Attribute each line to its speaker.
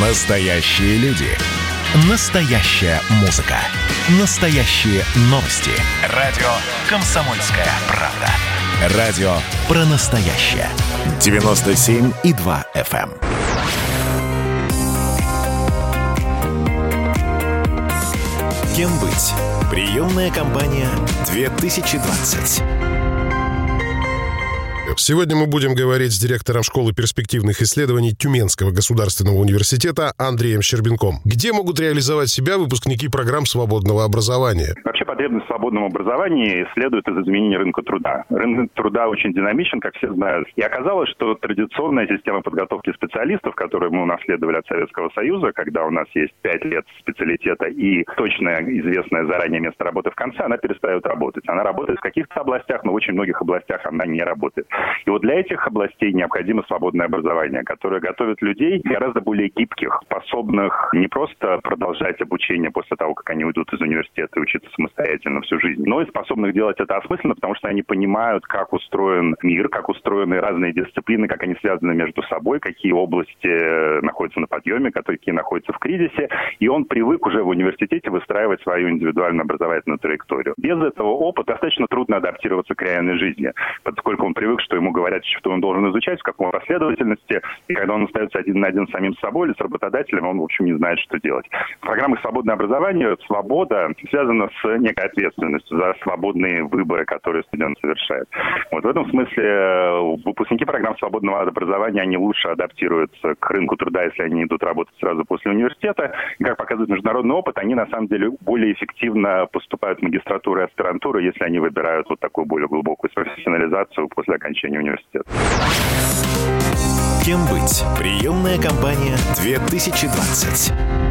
Speaker 1: Настоящие люди. Настоящая музыка. Настоящие новости. Радио «Комсомольская правда». Радио про настоящее. 97,2 FM. эм. Кем быть? Приемная кампания 2020.
Speaker 2: Сегодня мы будем говорить с директором школы перспективных исследований Тюменского государственного университета Андреем Щербинком. Где могут реализовать себя выпускники программ свободного образования?
Speaker 3: Потребность в свободном образовании следует из изменения рынка труда. Рынок труда очень динамичен, как все знают. И оказалось, что традиционная система подготовки специалистов, которую мы унаследовали от Советского Союза, когда у нас есть пять лет специалитета и точное известное заранее место работы в конце, она перестает работать. Она работает в каких-то областях, но в очень многих областях она не работает. И вот для этих областей необходимо свободное образование, которое готовит людей гораздо более гибких, способных не просто продолжать обучение после того, как они уйдут из университета и учиться самостоятельно всю жизнь, но и способных делать это осмысленно, потому что они понимают, как устроен мир, как устроены разные дисциплины, как они связаны между собой, какие области находятся на подъеме, какие находятся в кризисе. И он привык уже в университете выстраивать свою индивидуальную образовательную траекторию. Без этого опыта достаточно трудно адаптироваться к реальной жизни, поскольку он привык, что ему говорят, что он должен изучать, в какой последовательности, и когда он остается один на один с самим собой или с работодателем, он, в общем, не знает, что делать. Программа «Свободное образование», свобода связана с некой ответственностью за свободные выборы, которые студент совершает. Вот в этом смысле э, выпускники программ свободного образования, они лучше адаптируются к рынку труда, если они идут работать сразу после университета. И, как показывает международный опыт, они на самом деле более эффективно поступают в магистратуру и аспирантуру, если они выбирают вот такую более глубокую профессионализацию после окончания университета.
Speaker 1: Кем быть? Приемная кампания 2020.